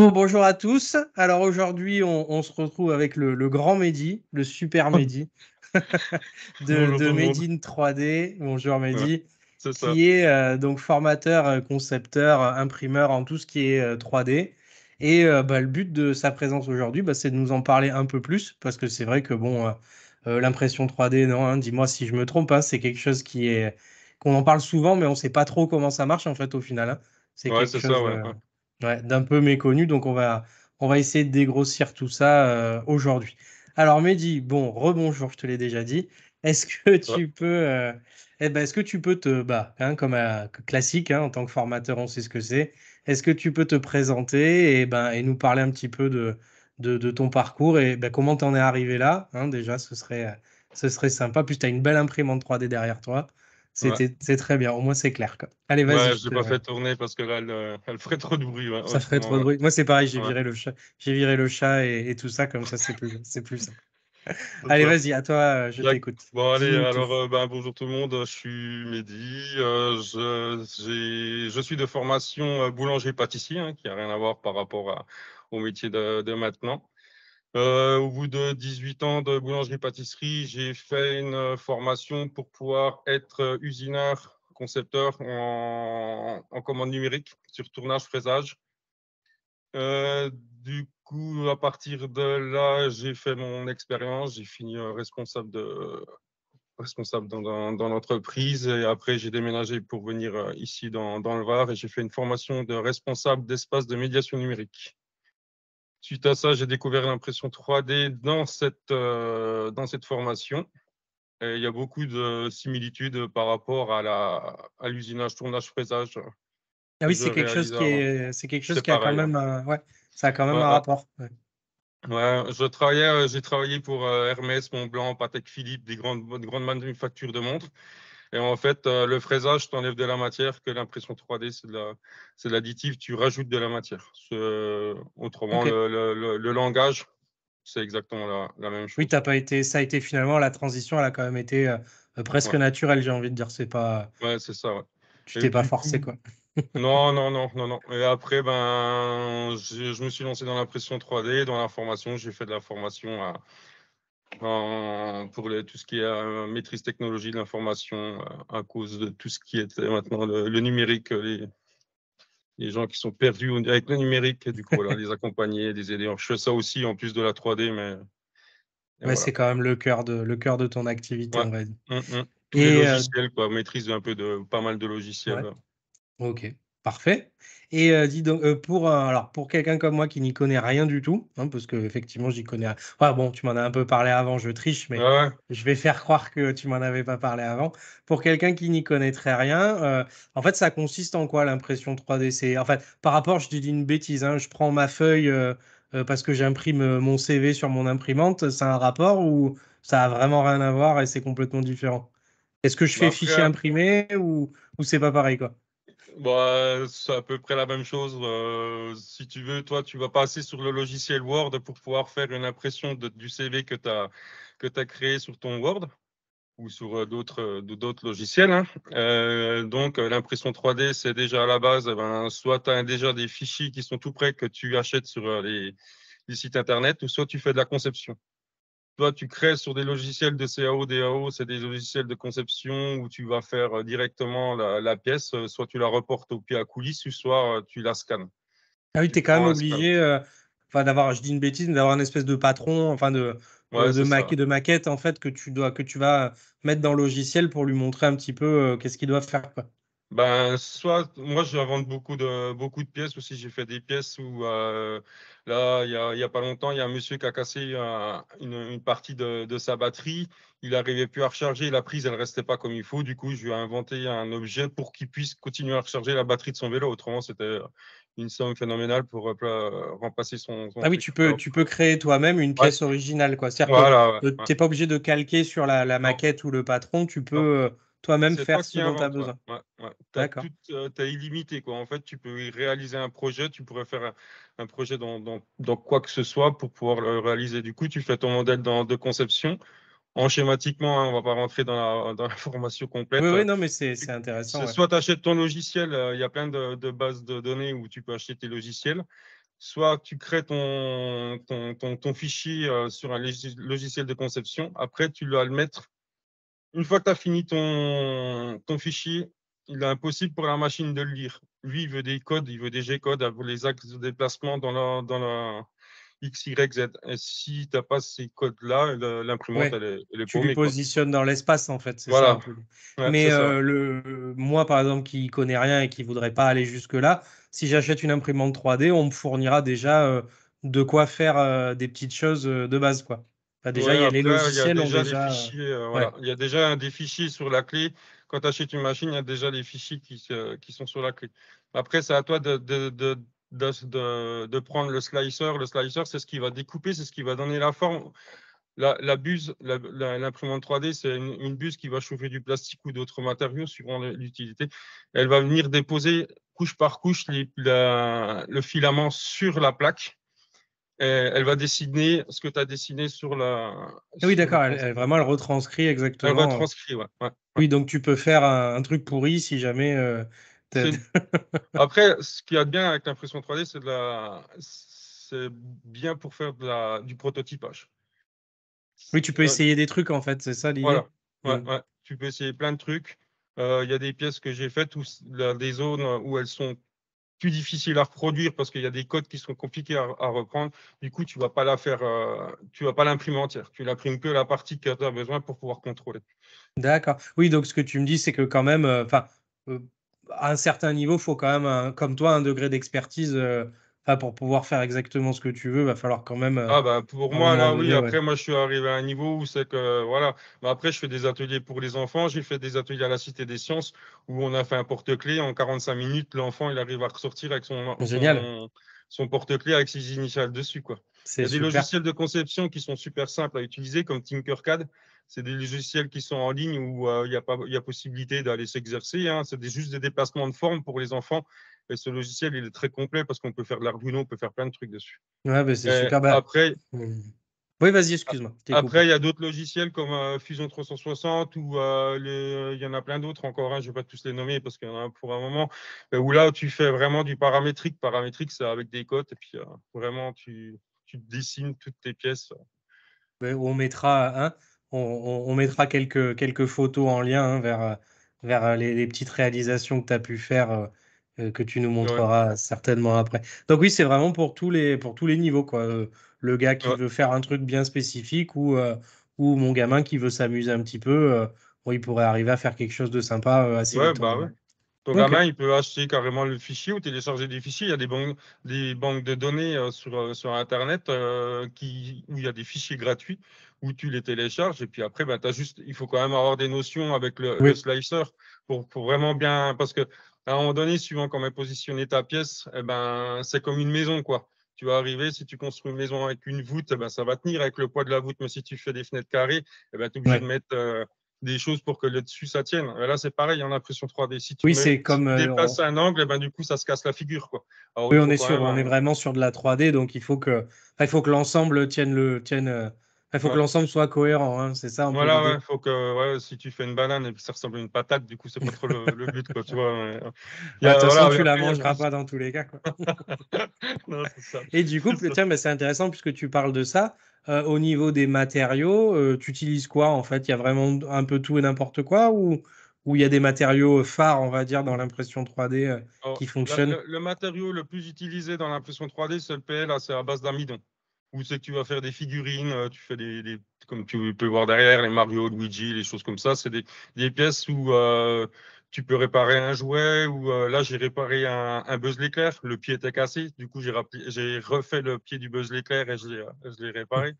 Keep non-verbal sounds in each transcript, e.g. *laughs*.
Bon, bonjour à tous. Alors aujourd'hui, on, se retrouve avec le, grand Mehdi, le super Mehdi *laughs* de, de Medine 3D. Bonjour Mehdi. qui est euh, donc formateur, euh, concepteur, imprimeur en tout ce qui est 3D. Euh, Et bah, le but de sa présence aujourd'hui, bah, c'est de nous en parler un peu plus, parce que c'est vrai que bon, l'impression 3D, non, hein, dis-moi si je me trompe, hein, c'est quelque chose qui est qu'on en parle souvent, mais on ne sait pas trop comment ça marche en fait au final. Hein. C'est quelque chose d'un peu méconnu, donc on va, on va essayer de dégrossir tout ça aujourd'hui. Alors Mehdi, bon, rebonjour, je te l'ai déjà dit. Est-ce que tu peux, eh ben, est-ce que tu peux te, bah, hein, comme classique, hein, en tant que formateur, on sait ce que c'est. Est-ce que tu peux te présenter et, ben, et nous parler un petit peu de, de, ton parcours et ben, comment tu en es arrivé là hein, Déjà, ce serait, ce serait sympa. Puis tu as une belle imprimante 3D derrière toi. C'est très bien, au moins c'est clair. Quoi. Allez, vas-y. Ouais, je l'ai pas fait tourner parce que là, elle, elle ferait trop de bruit. ça ferait trop de bruit. Moi, c'est pareil, j'ai viré le chat, j'ai viré le chat et, tout ça, comme ça, c'est plus, c'est plus simple. *laughs* allez, vas-y, à toi, euh, je t'écoute. Bon, allez, alors, euh, ben, bonjour tout le monde, je suis Mehdi. Euh, je, je, suis de formation boulanger-pâtissier, hein, qui n'a rien à voir par rapport au métier de, de maintenant. Euh, au bout de 18 ans de boulangerie-pâtisserie, j'ai fait une formation pour pouvoir être usineur, concepteur en, commande numérique sur tournage, fraisage. Euh, du coup, à partir de là, j'ai fait mon expérience, j'ai fini responsable responsable dans, l'entreprise et après j'ai déménagé pour venir euh, ici dans, dans le Var et j'ai fait une formation de responsable d'espace de médiation numérique. Suite à ça, j'ai découvert l'impression 3D dans cette, euh, dans cette formation. Et il y a beaucoup de similitudes par rapport à, la, à l'usinage, tournage, fraisage. Ah oui, c'est quelque, chose qui est, c'est quelque chose qui a quand même, un, ouais, ça a quand même un rapport. Ouais. je travaillais, euh, j'ai travaillé pour euh, Hermès, Montblanc, Patek Philippe, des grandes, grandes manufactures de montres. Et en fait, euh, le fraisage t'enlève de la matière, que l'impression 3D, c'est de l'additif, tu rajoutes de la matière. Autrement, le, langage, c'est exactement la, même chose. Oui, as pas été, ça a été finalement, la transition, elle a quand même été euh, presque naturelle, j'ai envie de dire. C'est pas. Ouais, c'est ça, ouais. Tu t'es pas forcé, quoi. *laughs* non, non, non, non, non. Et après, ben, je, je me suis lancé dans l'impression 3D, dans la formation. J'ai fait de la formation à, pour tout ce qui est euh, maîtrise technologie de l'information euh, à cause de tout ce qui est maintenant le, numérique, les, les, gens qui sont perdus avec le numérique, et du coup, voilà, *laughs* les accompagner, les aider. je fais ça aussi en plus de la 3D, mais. mais c'est quand même le cœur de, le cœur de ton activité, va dire. Mmh, mmh. et euh, logiciels, quoi, maîtrise un peu de pas mal de logiciels. Ok. Parfait. Et dis donc, pour, alors pour quelqu'un comme moi qui n'y connaît rien du tout, hein, parce que effectivement j'y connais. Ah, bon, tu m'en as un peu parlé avant, je triche, mais je vais faire croire que tu m'en avais pas parlé avant. Pour quelqu'un qui n'y connaîtrait rien, en fait, ça consiste en quoi l'impression 3D C'est en fait par rapport, je dis une bêtise, hein, je prends ma feuille parce que j'imprime mon CV sur mon imprimante, c'est un rapport ou ça a vraiment rien à voir et c'est complètement différent? Est-ce que je fais bah, fichier imprimé ou, ou c'est pas pareil quoi? Bah, c'est à peu près la même chose. Euh, si tu veux, toi, tu vas passer sur le logiciel Word pour pouvoir faire une impression du CV que tu as, créé sur ton Word ou sur euh, d'autres euh, d'autres logiciels. Hein. donc, l'impression 3D, c'est déjà à la base, eh ben, soit tu as déjà des fichiers qui sont tout prêts que tu achètes sur les sites Internet, ou soit tu fais de la conception. Toi, tu crées sur des logiciels de CAO, DAO, c'est des logiciels de conception où tu vas faire euh, directement la, pièce, euh, soit tu la reportes au pied à coulisses, soit euh, tu la scannes. Ah oui, tu es quand même obligé enfin, d'avoir, je dis une bêtise, d'avoir une espèce de patron, enfin de, de, de, maquette en fait que tu, dois, que tu vas mettre dans le logiciel pour lui montrer un petit peu qu'est-ce qu'il doit faire. Quoi. Ben, soit, moi, je vends beaucoup de, beaucoup de pièces aussi. J'ai fait des pièces où, euh, là, il n'y a, a, pas longtemps, il y a un monsieur qui a cassé une, une, partie de, de, sa batterie. Il n'arrivait plus à recharger. La prise, elle ne restait pas comme il faut. Du coup, je lui ai inventé un objet pour qu'il puisse continuer à recharger la batterie de son vélo. Autrement, c'était une somme phénoménale pour euh, remplacer son, Ah oui, tu peux, tu peux créer toi-même une pièce originale. quoi. C'est-à-dire que tu n'es pas obligé de calquer sur la, la maquette ou le patron. Tu peux toi-même faire ce dont tu as besoin. D'accord. Tu as illimité. Quoi. En fait, tu peux réaliser un projet, tu pourrais faire un, projet dans, dans, dans, quoi que ce soit pour pouvoir le réaliser. Du coup, tu fais ton modèle dans, de conception. En schématiquement, hein, on ne va pas rentrer dans la, dans la, *laughs* formation complète. Oui, oui non, mais c'est intéressant. Soit tu achètes ton logiciel, il y a plein de, de, bases de données où tu peux acheter tes logiciels. soit tu crées ton, ton, fichier euh, sur un logiciel de conception. Après, tu dois le mettre. Une fois que tu as fini ton, ton fichier, il est impossible pour la machine de le lire. Lui, il veut des codes, il veut des G-codes, les axes de déplacement dans la, dans la X, Y, Z. Et si tu n'as pas ces codes-là, l'imprimante, elle, est, elle est Tu lui positionnes dans l'espace, en fait. Voilà. Ça, Mais euh, le, moi, par exemple, qui ne connais rien et qui ne voudrait pas aller jusque-là, si j'achète une imprimante 3D, on me fournira déjà euh, de quoi faire euh, des petites choses de base. Quoi. Déjà, il y a les logiciels. Il y a déjà, il y a déjà des fichiers sur la clé quand tu achètes une machine, il y a déjà les fichiers qui, qui sont sur la clé. Après, c'est à toi de, de, de, de, prendre le slicer. Le slicer, c'est ce qui va découper, c'est ce qui va donner la forme. La, la buse, l'imprimante 3D, c'est une, buse qui va chauffer du plastique ou d'autres matériaux suivant l'utilité. Elle va venir déposer couche par couche le filament sur la plaque elle va dessiner ce que tu as dessiné sur la. Ah oui, d'accord. Elle, vraiment, elle retranscrit exactement. Elle retranscrit, ouais. Oui, donc tu peux faire un, truc pourri si jamais. Euh, *laughs* Après, ce qu'il y a de bien avec l'impression 3D, c'est de la. C'est bien pour faire de la... du prototypage. Oui, tu peux essayer des trucs en fait, c'est ça l'idée? Voilà. Ouais, ouais. Tu peux essayer plein de trucs. Euh, il y a des pièces que j'ai faites où des zones où elles sont plus difficile à reproduire parce qu'il y a des codes qui sont compliqués à, reprendre. Du coup, tu ne vas pas la faire, euh, tu vas pas l'imprimer entière. Tu l'imprimes que la partie que tu as besoin pour pouvoir contrôler. D'accord. Oui, donc ce que tu me dis, c'est que quand même, euh, enfin, euh, à un certain niveau, il faut quand même, comme toi, un degré d'expertise pour pouvoir faire exactement ce que tu veux, il va falloir quand même. ah bah pour moi là oui. Après moi je suis arrivé à un niveau où c'est que voilà. Mais après je fais des ateliers pour les enfants. J'ai fait des ateliers à la Cité des Sciences où on a fait un porte-clés en 45 minutes. L'enfant il arrive à ressortir avec son son, porte-clés avec ses initiales dessus quoi. Il y a des logiciels de conception qui sont super simples à utiliser comme Tinkercad. C'est des logiciels qui sont en ligne où euh, il y a pas il y a possibilité d'aller s'exercer. Hein. C'est juste des déplacements de forme pour les enfants et ce logiciel, il est très complet parce qu'on peut faire de l'Arduino, on peut faire plein de trucs dessus. Ouais, bah, c'est super. Bah, après, hmm. oui, vas-y, excuse-moi. Après, il y a d'autres logiciels comme euh, Fusion 360 ou euh, il y en a plein d'autres encore. Hein, je ne vais pas tous les nommer parce qu'il y en a pour un moment. Où là, tu fais vraiment du paramétrique. Paramétrique, c'est avec des cotes et puis euh, vraiment, tu, tu, dessines toutes tes pièces. on mettra, hein, on, mettra quelques, quelques photos en lien hein, vers, vers les, les, petites réalisations que tu as pu faire euh, que tu nous montreras certainement après. Donc oui, c'est vraiment pour tous les, pour tous les niveaux. Quoi. Euh, le gars qui veut faire un truc bien spécifique ou, euh, ou mon gamin qui veut s'amuser un petit peu, il pourrait arriver à faire quelque chose de sympa assez ouais, Bah ouais. Ton gamin, il peut acheter carrément le fichier ou télécharger des fichiers. Il y a des banques, des banques de données sur, sur Internet qui, où il y a des fichiers gratuits où tu les télécharges. Et puis après, ben, as juste, il faut quand même avoir des notions avec le, le slicer pour, pour, vraiment bien. Parce que à un moment donné, suivant comment est positionnée ta pièce, eh ben, c'est comme une maison, quoi. Tu vas arriver, si tu construis une maison avec une voûte, eh ben, ça va tenir avec le poids de la voûte. Mais si tu fais des fenêtres carrées, eh ben, tu es obligé de mettre euh, des choses pour que le dessus, ça tienne. là, c'est pareil en impression 3D. Si tu oui, comme, euh, déplaces un angle, ben, du coup, ça se casse la figure. Quoi. oui, on est, sur, on est vraiment sur de la 3D, donc il faut que, il faut que l'ensemble tienne le, tienne, euh, il faut que l'ensemble soit cohérent, hein, c'est ça. Voilà, ouais, faut que si tu fais une banane et que ça ressemble à une patate, du coup, c'est pas trop le, but, quoi, tu vois. Bah, de toute façon, tu la mangeras pas dans tous les cas. Quoi. *laughs* non, ça. Et du coup, tiens, mais c'est intéressant puisque tu parles de ça. Euh, au niveau des matériaux, euh, tu utilises quoi en fait? Il y a vraiment un peu tout et n'importe quoi ou ou il y a des matériaux phares, on va dire, dans l'impression 3D euh, qui fonctionnent? le, matériau le plus utilisé dans l'impression 3D, c'est le PL, c'est à base d'amidon ou c'est que tu vas faire des figurines, euh, tu fais des, comme tu peux voir derrière, les Mario, Luigi, les choses comme ça. C'est des, des, pièces où euh, tu peux réparer un jouet, ou euh, là, j'ai réparé un, un, Buzz l'éclair, le pied était cassé, du coup, j'ai refait le pied du Buzz l'éclair et je l'ai réparé.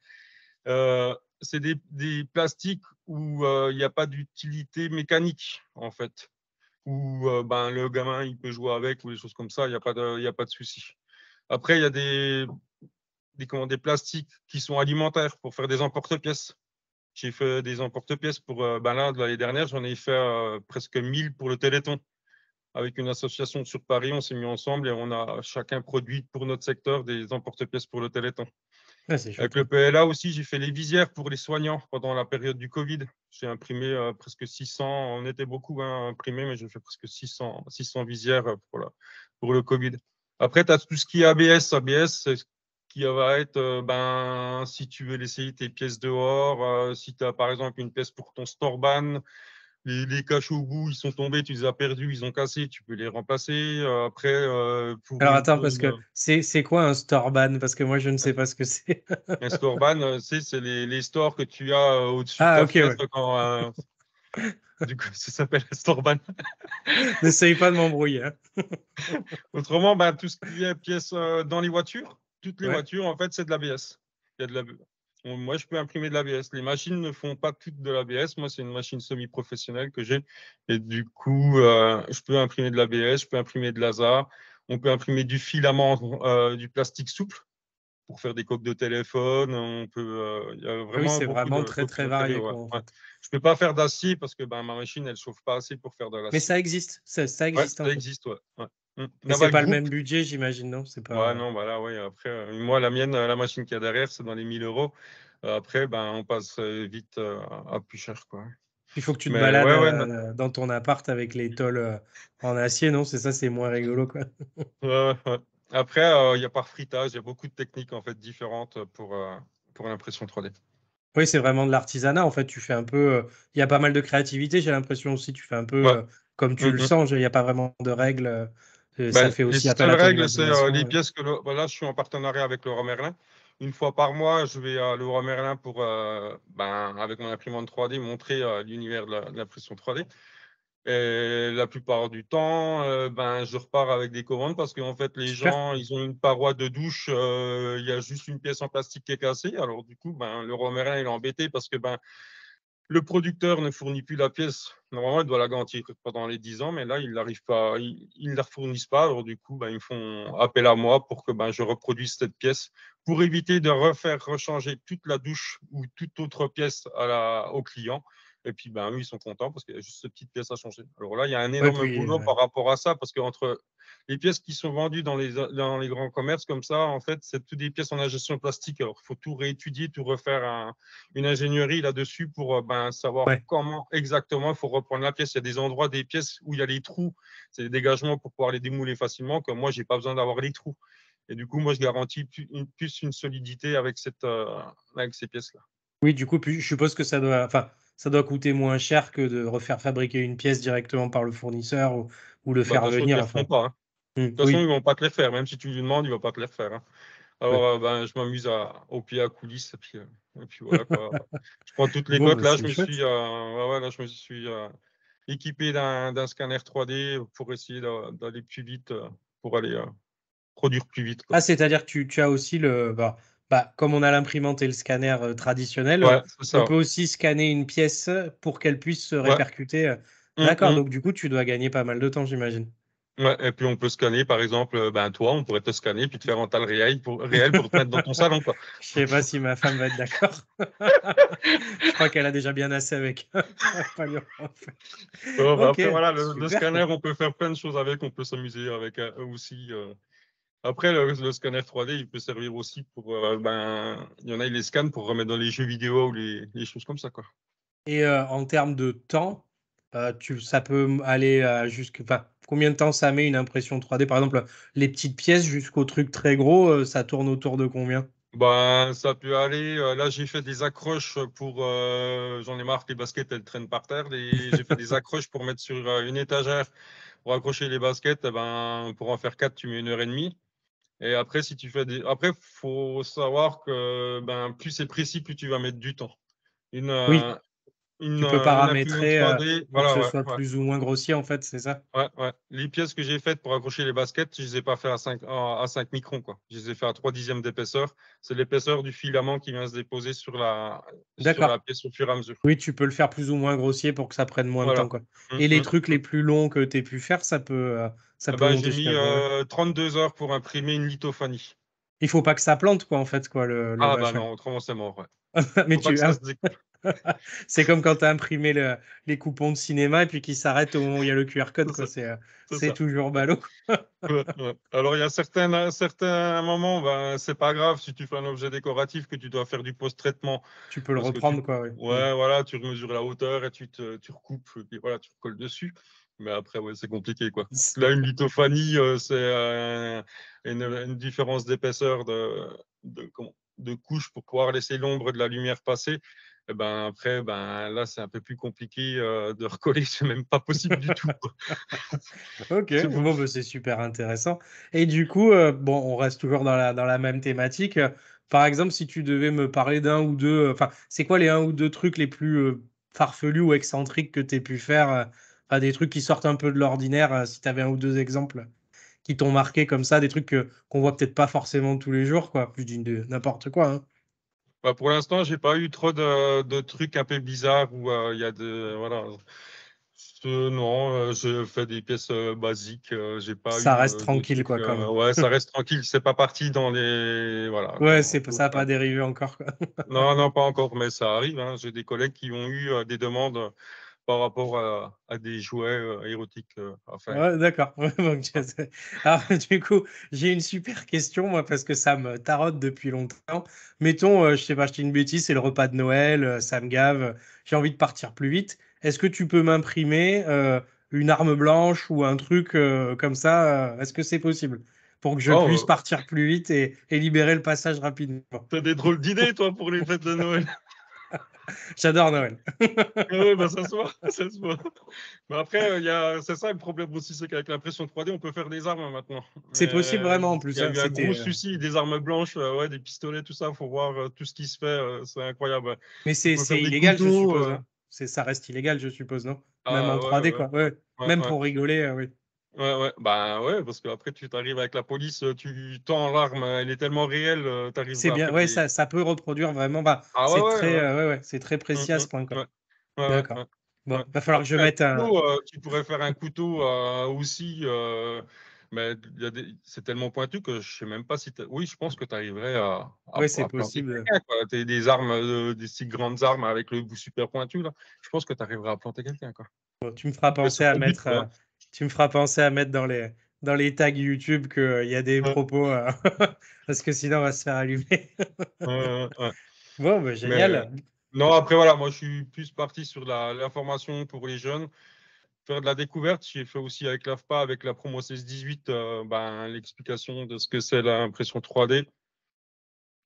c'est des, des, plastiques où il n'y a pas d'utilité mécanique, en fait, où ben, le gamin, il peut jouer avec, ou des choses comme ça, il n'y a pas de, a pas de souci. Après, il y a des, des, des plastiques qui sont alimentaires pour faire des emporte-pièces. J'ai fait des emporte-pièces pour euh, ben l'année dernière, j'en ai fait euh, presque 1000 pour le Téléthon. Avec une association sur Paris, on s'est mis ensemble et on a chacun produit pour notre secteur des emporte-pièces pour le Téléthon. Ah, Avec le PLA aussi, j'ai fait les visières pour les soignants pendant la période du Covid. J'ai imprimé euh, presque 600, on était beaucoup hein, imprimés, mais j'ai fait presque 600, 600 visières pour, la, pour le Covid. Après, tu as tout ce qui est ABS. ABS, c'est qui va être, ben, si tu veux laisser tes pièces dehors, si tu as par exemple une pièce pour ton store les, les caches au bout, ils sont tombés, tu les as perdus, ils ont cassé, tu peux les remplacer. après, Alors attends, parce que c'est quoi un store Parce que moi, je ne sais pas ce que c'est. un store c'est les, les stores que tu as au-dessus ah, de ta quand. *laughs* du coup, ça s'appelle un store N'essaye pas de m'embrouiller. Hein. *laughs* Autrement, ben, tout ce qui est pièces dans les voitures, toutes les voitures, en fait, c'est de l'ABS. Il y a de la... Moi, je peux imprimer de l'ABS. Les machines ne font pas toutes de l'ABS. Moi, c'est une machine semi-professionnelle que j'ai. Et du coup, euh, je peux imprimer de l'ABS, je peux imprimer de l'ASA. On peut imprimer du filament, euh, du plastique souple pour faire des coques de téléphone. On peut, euh, il y a vraiment oui, c'est vraiment très, très varié. Je ne peux pas faire d'acier parce que ben, ma machine, elle ne chauffe pas assez pour faire de l'acier. Mais ça existe. Ça, ça existe. ça existe, ouais. Mmh. Mais c'est pas le même budget, j'imagine, non? C'est pas. Ouais, non, voilà, ouais. Après, euh, moi, la mienne, la machine qu'il y a derrière, c'est dans les 1000 euros. Euh, après, ben, on passe euh, vite à plus cher, quoi. Il faut que tu te balades dans ton appart avec les tôles en acier, non? C'est ça, c'est moins rigolo, quoi. *laughs* ouais. Après, il y a par fritage, il y a beaucoup de techniques en fait différentes pour, pour l'impression 3D. Oui, c'est vraiment de l'artisanat. En fait, tu fais un peu. Il y a pas mal de créativité, j'ai l'impression aussi. Tu fais un peu comme tu le mmh sens. Il n'y a pas vraiment de règles. Euh, ça fait aussi appel règles, c'est euh, les pièces que voilà, je suis en partenariat avec Laurent Merlin. Une fois par mois, je vais à Laurent Merlin pour, euh, ben, avec mon imprimante 3D, montrer l'univers de l'impression 3D. Et la plupart du temps, ben, je repars avec des commandes parce qu'en fait, les gens, ils ont une paroi de douche, il y a juste une pièce en plastique qui est cassée. Alors, du coup, ben, le Merlin, il est embêté parce que ben, le producteur ne fournit plus la pièce. Normalement, il doit la garantir pendant les 10 ans, mais là, il n'arrive pas, ils ne la fournissent pas. Alors, du coup, ben, ils font appel à moi pour que ben, je reproduise cette pièce pour éviter de refaire rechanger toute la douche ou toute autre pièce au client. Et puis, ben, eux, ils sont contents parce qu'il y a juste cette petite pièce à changer. Alors là, il y a un énorme boulot par rapport à ça parce qu'entre les pièces qui sont vendues dans les, dans les grands commerces comme ça, en fait, c'est toutes des pièces en ingestion plastique. Alors, il faut tout réétudier, tout refaire une ingénierie là-dessus pour euh, ben, savoir comment exactement il faut reprendre la pièce. Il y a des endroits des pièces où il y a les trous, c'est des dégagements pour pouvoir les démouler facilement. Comme moi, je n'ai pas besoin d'avoir les trous. Et du coup, moi, je garantis plus une, solidité avec, cette, euh, avec ces pièces-là. Oui, du coup, je suppose que ça doit, enfin, ça doit coûter moins cher que de refaire fabriquer une pièce directement par le fournisseur ou, le bah, faire venir. Enfin. Pas, hein. Mmh, de toute façon, ils ne vont pas te les faire. Même si tu lui demandes, il ne va pas te les faire. Hein. Alors, euh, ben, je m'amuse au pied à coulisses. Et puis, euh, et puis voilà. *laughs* je prends toutes les bon, bah, Là, je me suis, euh, ouais, là, je me suis équipé d'un scanner 3D pour essayer d'aller plus vite, pour aller produire plus vite. Ah, c'est-à-dire que tu, tu, as aussi le. Bah, bah, comme on a l'imprimante et le scanner traditionnel, on peut aussi scanner une pièce pour qu'elle puisse se répercuter. Mmh, D'accord, mmh. donc du coup, tu dois gagner pas mal de temps, j'imagine. Ouais, et puis on peut scanner, par exemple, euh, ben toi, on pourrait te scanner puis te faire un tal réel pour, réel pour te mettre dans ton salon. Quoi. *laughs* Je sais pas si ma femme va être d'accord. *laughs* je crois qu'elle a déjà bien assez avec. *laughs* bon, après, voilà, le, scanner, on peut faire plein de choses avec, on peut s'amuser avec euh, eux aussi. Euh. Après, le, scanner 3D, il peut servir aussi pour. ben, il y en a, ils les scannent pour remettre dans les jeux vidéo ou les, les choses comme ça. Quoi. Et en termes de temps, tu, ça peut aller jusqu'à. Combien de temps ça met une impression 3D Par exemple, les petites pièces jusqu'au truc très gros, euh, ça tourne autour de combien? Ben, ça peut aller. Euh, là, j'ai fait des accroches pour. Euh, j'en ai marre que les baskets, elles traînent par terre. J'ai fait des *laughs* accroches pour mettre sur une étagère pour accrocher les baskets. Eh ben, pour en faire quatre, tu mets une heure et demie. Et après, si tu fais des. Après, faut savoir que ben, plus c'est précis, plus tu vas mettre du temps. Une, oui tu peux paramétrer euh, pour que ce soit plus ou moins grossier, en fait, c'est ça? Ouais, ouais. Les pièces que j'ai faites pour accrocher les baskets, je ne les ai pas fait à 5, à 5 microns. Quoi. Je les ai fait à 3 dixièmes d'épaisseur. C'est l'épaisseur du filament qui vient se déposer sur la, sur la pièce au fur et à mesure. Oui, tu peux le faire plus ou moins grossier pour que ça prenne moins de temps. Quoi. Mmh, et les mmh. trucs les plus longs que tu aies pu faire, ça peut. Euh, ça eh peut ben, j'ai mis 32 euh, heures pour imprimer une lithophanie. Il faut pas que ça plante, quoi, en fait. Quoi, le, ah, bah non, autrement, c'est mort. *laughs* Mais tu. *laughs* c'est comme quand tu as imprimé les coupons de cinéma et puis qui s'arrêtent au moment où il y a le QR code. C'est euh, toujours ballot. *laughs* Alors, il y a certains, certains moments, ben, c'est pas grave si tu fais un objet décoratif que tu dois faire du post-traitement. Tu peux le reprendre, quoi. Ouais, voilà, tu mesures la hauteur et tu, te, tu recoupes, et voilà, tu colles dessus. Mais après, ouais, c'est compliqué. Quoi. *laughs* Là, une lithophanie, euh, c'est euh, une, différence d'épaisseur de, de, de couche pour pouvoir laisser l'ombre de la lumière passer. Et ben, après, ben, là, c'est un peu plus compliqué euh, de recoller. *laughs* C'est même pas possible du tout. ok, bon, bah, c'est super intéressant. Et du coup, bon, on reste toujours dans la, dans la même thématique. Par exemple, si tu devais me parler d'un ou deux, enfin, c'est quoi les un ou deux trucs les plus farfelus ou excentriques que tu aies pu faire des trucs qui sortent un peu de l'ordinaire, si tu avais un ou deux exemples qui t'ont marqué comme ça, des trucs qu'on voit peut-être pas forcément tous les jours, quoi. Plus de n'importe quoi. Hein. Bah pour l'instant, j'ai pas eu trop de, de, trucs un peu bizarres où euh, il y a de voilà. non, euh, je fais des pièces basiques. j'ai pas. Ça reste tranquille, quoi. ouais, ça *laughs* reste tranquille. C'est pas parti dans les voilà. Ouais, c'est ça n'a pas dérivé encore. Quoi. non, non, *laughs* pas encore, mais ça arrive. Hein. J'ai des collègues qui ont eu des demandes par rapport à, des jouets euh, érotiques euh, à D'accord. *laughs* Alors, *laughs* du coup, j'ai une super question, moi, parce que ça me tarote depuis longtemps. Mettons, euh, je sais pas, je une bêtise, c'est le repas de Noël, ça me gave, j'ai envie de partir plus vite. Est-ce que tu peux m'imprimer une arme blanche ou un truc comme ça Est-ce que c'est possible pour que je oh, puisse partir plus vite et, et libérer le passage rapidement? T'as des drôles d'idées, toi, pour les fêtes de Noël. *laughs* *laughs* J'adore Noël. oui, bah, ça se voit. *laughs* Ça se voit. Mais après, euh, c'est ça le problème aussi, c'est qu'avec l'impression 3D, on peut faire des armes maintenant. C'est possible vraiment en plus. Il y a, hein, un gros euh, souci, des armes blanches, euh, ouais, des pistolets, tout ça. Il faut voir tout ce qui se fait. c'est incroyable. Mais c'est illégal, je suppose. Hein. Ça reste illégal, je suppose, non? Même ah, en 3D, quoi. Même pour rigoler, oui. Ouais, ouais, bah ouais, parce qu'après tu t'arrives avec la police, tu tends l'arme, elle est tellement réelle, tu arrives C'est bien, ouais, ça, ça peut reproduire vraiment. Bah, ah c'est très, ouais. ouais, c'est très précis à mmh, ce point. Quoi. D'accord. Bon, va falloir que je mette un. tu pourrais faire un couteau aussi, mais c'est tellement pointu que je sais même pas si. Oui, je pense que tu arriverais à. Oui, c'est possible. Tu as des armes, des si grandes armes avec le bout super pointu là. Je pense que tu arriverais à planter quelqu'un quoi. tu me feras penser à mettre tu me feras penser à mettre dans les, dans les tags YouTube qu'il y a des propos, euh, *laughs* parce que sinon on va se faire allumer. *laughs* bon, bah, génial. Euh, non, après voilà, moi je suis plus parti sur l'information pour les jeunes, faire de la découverte. J'ai fait aussi avec l'AFPA, avec la promo 16-18, euh, ben, l'explication de ce que c'est l'impression 3D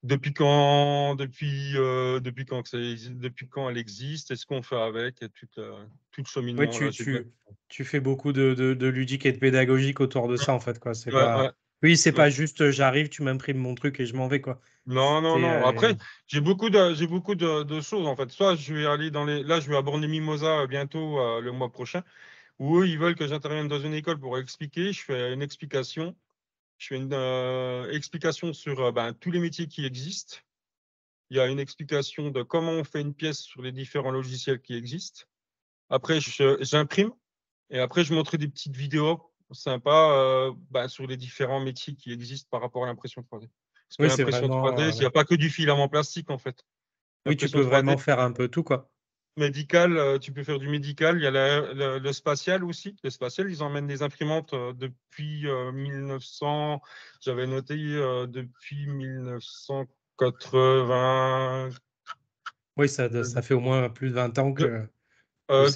depuis quand, depuis, euh, depuis quand, depuis quand elle existe, est-ce qu'on fait avec, et tout, euh, tout le cheminement. Tu, tu, tu, fais beaucoup de, de, de, ludique et de pédagogique autour de ça, en fait. Quoi. C'est pas... Oui, c'est pas juste euh, j'arrive, tu m'imprimes mon truc et je m'en vais. quoi. Non, non, non. Après, j'ai beaucoup, de, j'ai beaucoup de, de, choses, en fait. Soit je vais aller dans les. Là, je vais aborder Mimosa bientôt, le mois prochain, où eux, ils veulent que j'intervienne dans une école pour expliquer. Je fais une explication je fais une euh, explication sur euh, ben, tous les métiers qui existent. Il y a une explication de comment on fait une pièce sur les différents logiciels qui existent. Après, j'imprime et après, je montre des petites vidéos sympas euh, ben, sur les différents métiers qui existent par rapport à l'impression 3D. Parce que l'impression 3D, il n'y a pas que du filament plastique en fait. Oui, tu peux vraiment faire un peu tout quoi médical, euh, tu peux faire du médical. Il y a le, spatial aussi. Le spatial, ils emmènent des imprimantes euh, depuis 1900. Euh, j'avais noté depuis 1980. Oui, ça, ça fait au moins plus de 20 ans que. en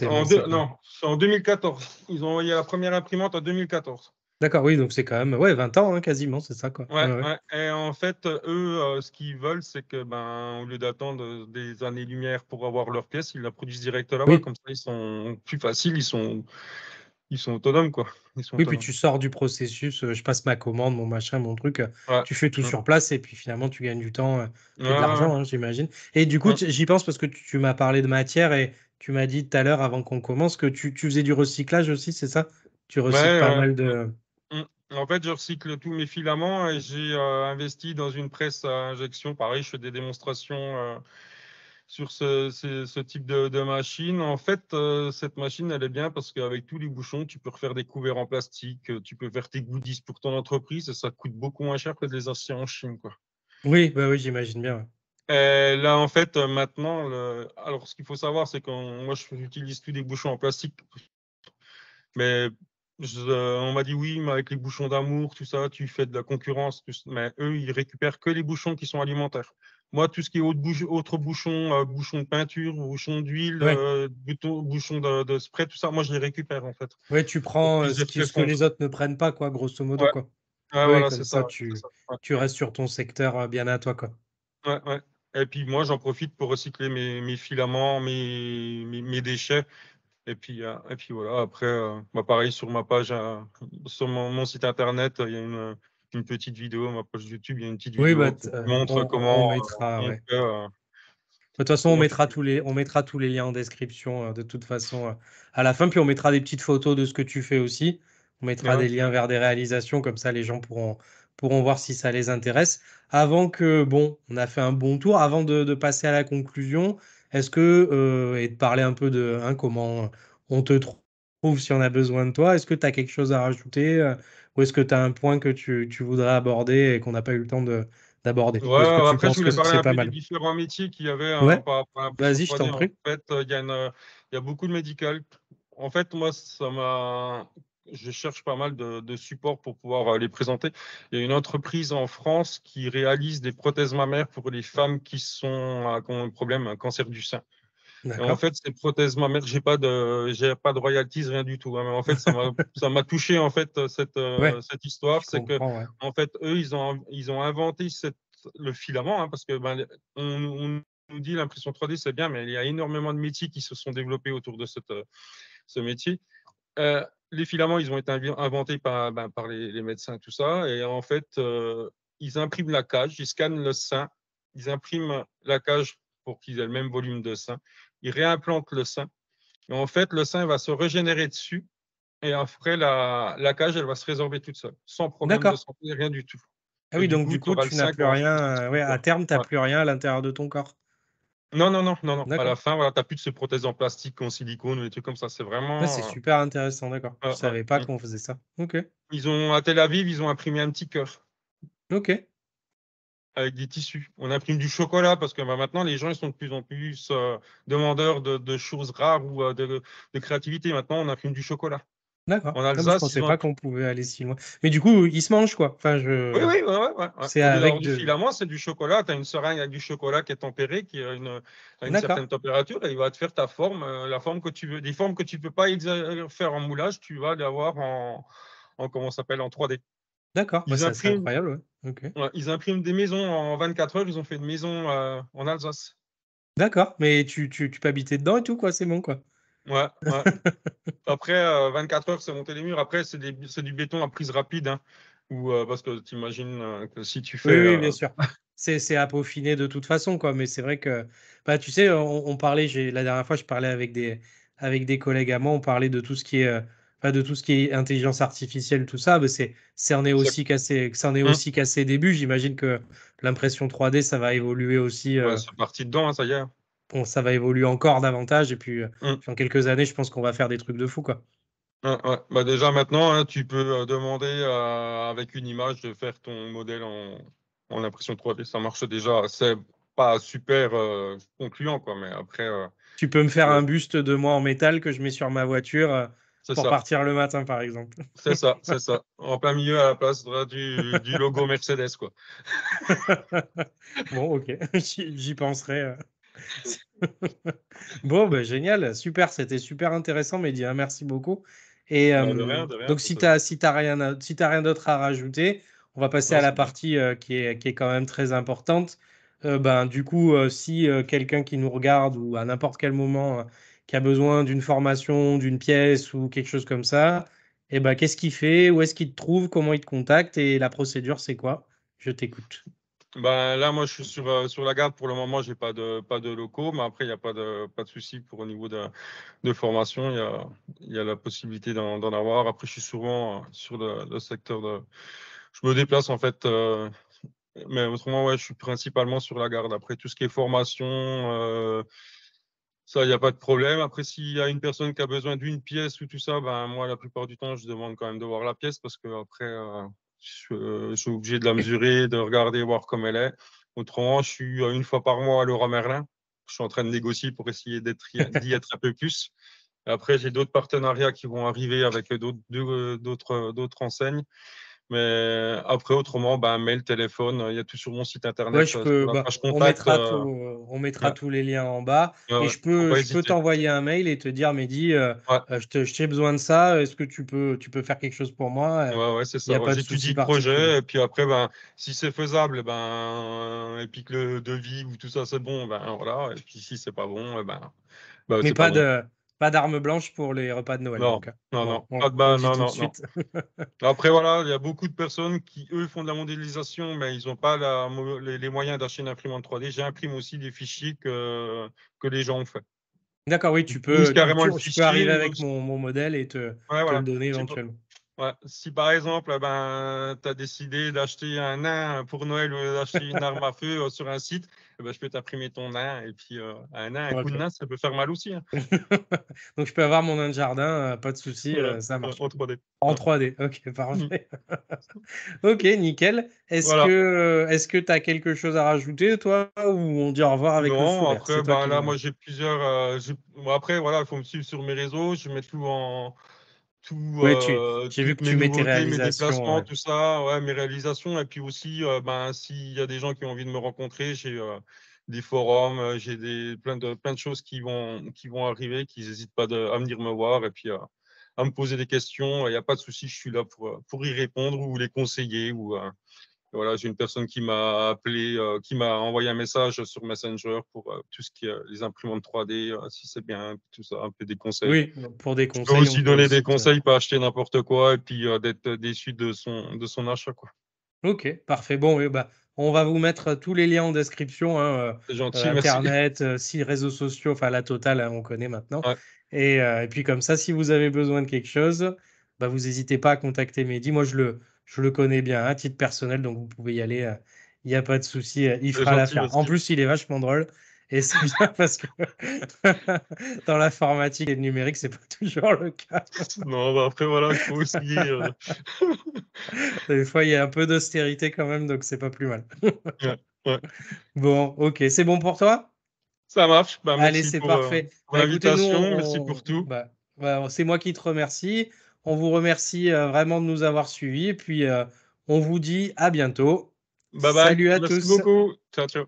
non, en 2014. Ils ont envoyé la première imprimante en 2014. D'accord, oui, donc c'est quand même ouais, 20 ans hein, quasiment, c'est ça quoi. Ouais, ouais. Et en fait, eux, euh, ce qu'ils veulent, c'est que ben, au lieu d'attendre des années-lumière pour avoir leur pièce, ils la produisent direct là-bas. Comme ça, ils sont plus faciles, ils sont, ils sont autonomes quoi. oui, puis tu sors du processus, euh, je passe ma commande, mon machin, mon truc, euh, tu fais tout sur place et puis finalement tu gagnes du temps et de l'argent, hein, j'imagine. Et du coup, j'y pense parce que tu, m'as parlé de matière et tu m'as dit tout à l'heure avant qu'on commence que tu, tu faisais du recyclage aussi, c'est ça? Tu recycles pas mal de. En fait, je recycle tous mes filaments et j'ai euh, investi dans une presse à injection. Pareil, je fais des démonstrations euh, sur ce, type de, machine. En fait, euh, cette machine, elle est bien parce qu'avec tous les bouchons, tu peux refaire des couverts en plastique, tu peux faire tes goodies pour ton entreprise et ça coûte beaucoup moins cher que des aciers en Chine. Quoi. Oui, bah oui j'imagine bien. là, en fait, maintenant, alors ce qu'il faut savoir, c'est que moi, j'utilise tous des bouchons en plastique. Mais on m'a dit oui, mais avec les bouchons d'amour, tout ça, tu fais de la concurrence. mais eux, ils récupèrent que les bouchons qui sont alimentaires. Moi, tout ce qui est autre, bouchon, autre bouchon, euh, bouchon de peinture, bouchon d'huile, euh, bouchon de, spray, tout ça, moi, je les récupère en fait. Oui, tu prends euh, ce, que les autres ne prennent pas, quoi, grosso modo. Quoi. voilà, c'est ça. Tu, tu, restes sur ton secteur bien à toi. Quoi. Ouais, ouais. Et puis moi, j'en profite pour recycler mes, mes filaments, mes, mes, déchets. Et puis, et puis voilà, après, bah, pareil, sur ma page, sur mon, mon, site internet, il y a une, une petite vidéo, ma page YouTube, il y a une petite vidéo bah, qui montre comment. On mettra, euh, de toute façon, on mettra, tous les, on mettra tous les liens en description euh, de toute façon euh, à la fin. Puis on mettra des petites photos de ce que tu fais aussi. On mettra des liens vers des réalisations, comme ça les gens pourront, pourront voir si ça les intéresse. Avant que, bon, on a fait un bon tour, avant de, passer à la conclusion, est-ce que, et de parler un peu de hein, comment on te trouve si on a besoin de toi, est-ce que tu as quelque chose à rajouter ou est-ce que tu as un point que tu, voudrais aborder et qu'on n'a pas eu le temps d'aborder? Ouais, après, je voulais parler un peu des différents métiers qu'il y avait. Hein, Vas-y, je t'en prie. En fait, il y, a il y a beaucoup de médical. En fait, moi, ça m'a je cherche pas mal de, de supports pour pouvoir euh, les présenter. Il y a une entreprise en France qui réalise des prothèses mammaires pour les femmes qui, sont, qui ont un problème, un cancer du sein en fait, ces prothèses mammaires, j'ai pas de, j'ai pas de royalties, rien du tout. Hein. en fait, *laughs* ça m'a, touché en fait cette, euh, cette histoire, c'est que en fait, eux, ils ont, ils ont inventé cette, le filament, hein, parce que ben, on, nous dit l'impression 3D, c'est bien, mais il y a énormément de métiers qui se sont développés autour de cette, euh, ce métier. Euh, les filaments, ils ont été inventés par, ben, par les, les, médecins, tout ça, et en fait, ils impriment la cage, ils scannent le sein, ils impriment la cage pour qu'ils aient le même volume de sein il réimplante le sein. Et en fait, le sein va se régénérer dessus. Et après, la, la cage, elle va se résorber toute seule, sans problème de santé, rien du tout. Ah oui, donc du coup, tu n'as plus rien. Euh, ouais, à terme, tu n'as plus rien à l'intérieur de ton corps. Non, non, non, non, non. À la fin, voilà, tu n'as plus de ces prothèses en plastique, en silicone, ou des trucs comme ça. C'est vraiment. c'est euh, super intéressant, d'accord. je ne savais pas qu'on faisait ça. Ok. Ils ont, à Tel Aviv, ils ont imprimé un petit cœur. Ok avec des tissus. On imprime du chocolat parce que bah, maintenant, les gens ils sont de plus en plus euh, demandeurs de, choses rares ou euh, de, créativité. Maintenant, on imprime du chocolat. D'accord. je ne pensais pas qu'on pouvait aller si loin. Mais du coup, ils se mangent quoi enfin, je... Oui, oui, ouais, ouais, C'est avec du filament, c'est du chocolat. Tu as une seringue avec du chocolat qui est tempéré, qui a une, une certaine température, et il va te faire ta forme, euh, la forme que tu veux. Des formes que tu ne peux pas faire en moulage, tu vas les avoir en, en comment s'appelle, en 3D. D'accord, bah, c'est incroyable. ils impriment des maisons en 24 heures. Ils ont fait une maison euh, en Alsace. D'accord, mais tu, tu, tu, peux habiter dedans et tout, quoi. C'est bon, quoi. Ouais, *laughs* Après, 24 euh, heures, c'est monter les murs. Après, c'est du béton à prise rapide. Hein, euh, parce que tu imagines que si tu fais. Oui, bien sûr. c'est à peaufiner de toute façon, quoi. Mais c'est vrai que, bah, tu sais, on, parlait, la dernière fois, je parlais avec des, avec des collègues à moi, on parlait de tout ce qui est de tout ce qui est intelligence artificielle, tout ça, bah, c'est, ça en est aussi en est mmh. aussi cassé début. J'imagine que l'impression 3D, ça va évoluer aussi. Euh, c'est parti dedans, hein, ça y est. Bon, ça va évoluer encore davantage. Et puis, euh, mmh. en quelques années, je pense qu'on va faire des trucs de fou, quoi. Bah déjà maintenant, hein, tu peux euh, demander avec une image de faire ton modèle en, en impression 3D. Ça marche déjà. C'est pas super concluant, quoi, mais après. tu peux me faire un buste de moi en métal que je mets sur ma voiture pour partir le matin, par exemple. C'est ça, c'est ça. En plein milieu à la place du, du logo Mercedes, quoi. *laughs* bon, ok, *laughs* j'y penserai. Euh. *laughs* bon, bah, génial, super, c'était super intéressant, Mehdi. Hein, merci beaucoup. Et euh, donc, si tu n'as si rien, si rien d'autre à rajouter, on va passer à la partie euh, qui, est, qui est quand même très importante. ben, du coup, si quelqu'un qui nous regarde ou à n'importe quel moment qui a besoin d'une formation, d'une pièce ou quelque chose comme ça, et eh ben, qu'est-ce qu'il fait? Où est-ce qu'il te trouve? Comment il te contacte? Et la procédure, c'est quoi? Je t'écoute. Ben, là, moi, je suis sur, euh, sur la garde. Pour le moment, je n'ai pas de, pas de locaux, mais après, il n'y a pas de, pas de souci pour au niveau de, de formation. Il y a, y a la possibilité d'en avoir. Après, je suis souvent euh, sur le, secteur de. Je me déplace, en fait. Euh, mais autrement, ouais, je suis principalement sur la garde. Après, tout ce qui est formation, ça, il n'y a pas de problème. Après, s'il y a une personne qui a besoin d'une pièce ou tout ça, ben, moi, la plupart du temps, je demande quand même de voir la pièce parce que après, je, suis obligé de la mesurer, de regarder, voir comme elle est. Autrement, je suis une fois par mois à Laura Merlin. Je suis en train de négocier pour essayer d'y être un peu plus. Après, j'ai d'autres partenariats qui vont arriver avec d'autres enseignes. Mais après, autrement, ben, mail, téléphone, il y a tout sur mon site internet. je peux, bah, on mettra, euh, on mettra tous les liens en bas. et je peux, je peux t'envoyer un mail et te dire, Mehdi, euh, euh, j'ai besoin de ça. Est-ce que tu peux, tu peux faire quelque chose pour moi Ouais, ouais c'est ça. J'étudie le projet. Et puis après, ben, si c'est faisable, ben, et puis que le devis ou tout ça, c'est bon, ben voilà. Et puis si c'est pas bon, ben. ben Mais pas, de. Pas d'armes blanches pour les repas de Noël. Non, hein. non, non, non, non, *laughs* Après, voilà, il y a beaucoup de personnes qui, eux, font de la modélisation, mais ils n'ont pas la, les, moyens d'acheter une imprimante 3D. J'imprime aussi des fichiers que, que les gens ont fait. D'accord, oui, tu peux, carrément tu, peux arriver avec mon, mon, modèle et te, te le donner éventuellement. Ouais. Si par exemple, eh ben, tu as décidé d'acheter un nain pour Noël ou d'acheter une arme à feu euh, sur un site, ben, je peux t'imprimer ton nain. Et puis, euh, un nain, un coup de nain, ça peut faire mal aussi. Hein. *laughs* Donc, je peux avoir mon nain de jardin, euh, pas de souci, ça marche. En 3D. En 3D, ok, *laughs* parfait. *laughs* ok, nickel. Est-ce que tu as quelque chose à rajouter, toi, ou on dit au revoir avec non, après, là, moi, j'ai plusieurs. après, voilà, il faut me suivre sur mes réseaux. Je mets tout en tout. Euh, j'ai vu que tu mets tes réalisations. Mes déplacements, tout ça, ouais, mes réalisations. Et puis aussi, euh, ben, s'il y a des gens qui ont envie de me rencontrer, j'ai euh, des forums, j'ai des, plein, de, plein de choses qui vont, qui vont arriver, qu'ils n'hésitent pas à venir me voir et puis à me poser des questions. Il n'y a pas de souci, je suis là pour, pour y répondre ou les conseiller ou voilà, j'ai une personne qui m'a appelé, euh, qui m'a envoyé un message sur Messenger pour euh, tout ce qui est les imprimantes 3D, euh, si c'est bien, tout ça, un peu des conseils. Oui, pour des conseils. Je peux aussi donner des conseils, pas acheter n'importe quoi et puis d'être déçu de son, de son achat. Quoi. Ok, parfait. Bon, bah, on va vous mettre tous les liens en description. Hein, gentil, Internet, si réseaux sociaux, enfin la totale, hein, on connaît maintenant. Et, et, puis comme ça, si vous avez besoin de quelque chose, bah, vous n'hésitez pas à contacter Mehdi. Moi, je le je le connais bien à titre personnel, donc vous pouvez y aller. Euh, il n'y a pas de souci, euh, il fera l'affaire. En plus, il est vachement drôle. Et c'est bien *laughs* parce que *laughs* dans l'informatique et le numérique, c'est pas *laughs* toujours le cas. non, bah après, voilà, il faut aussi. Euh, Des fois, il y a un peu d'austérité quand même, donc c'est pas plus mal. Bon, ok, c'est bon pour toi? Ça marche. Bah, Allez, c'est parfait. pour bah, l'invitation, merci pour tout. Bah, c'est moi qui te remercie. On vous remercie euh, vraiment de nous avoir suivis et puis euh, on vous dit à bientôt. Bye bye. Salut à Merci tous. beaucoup. Ciao, ciao.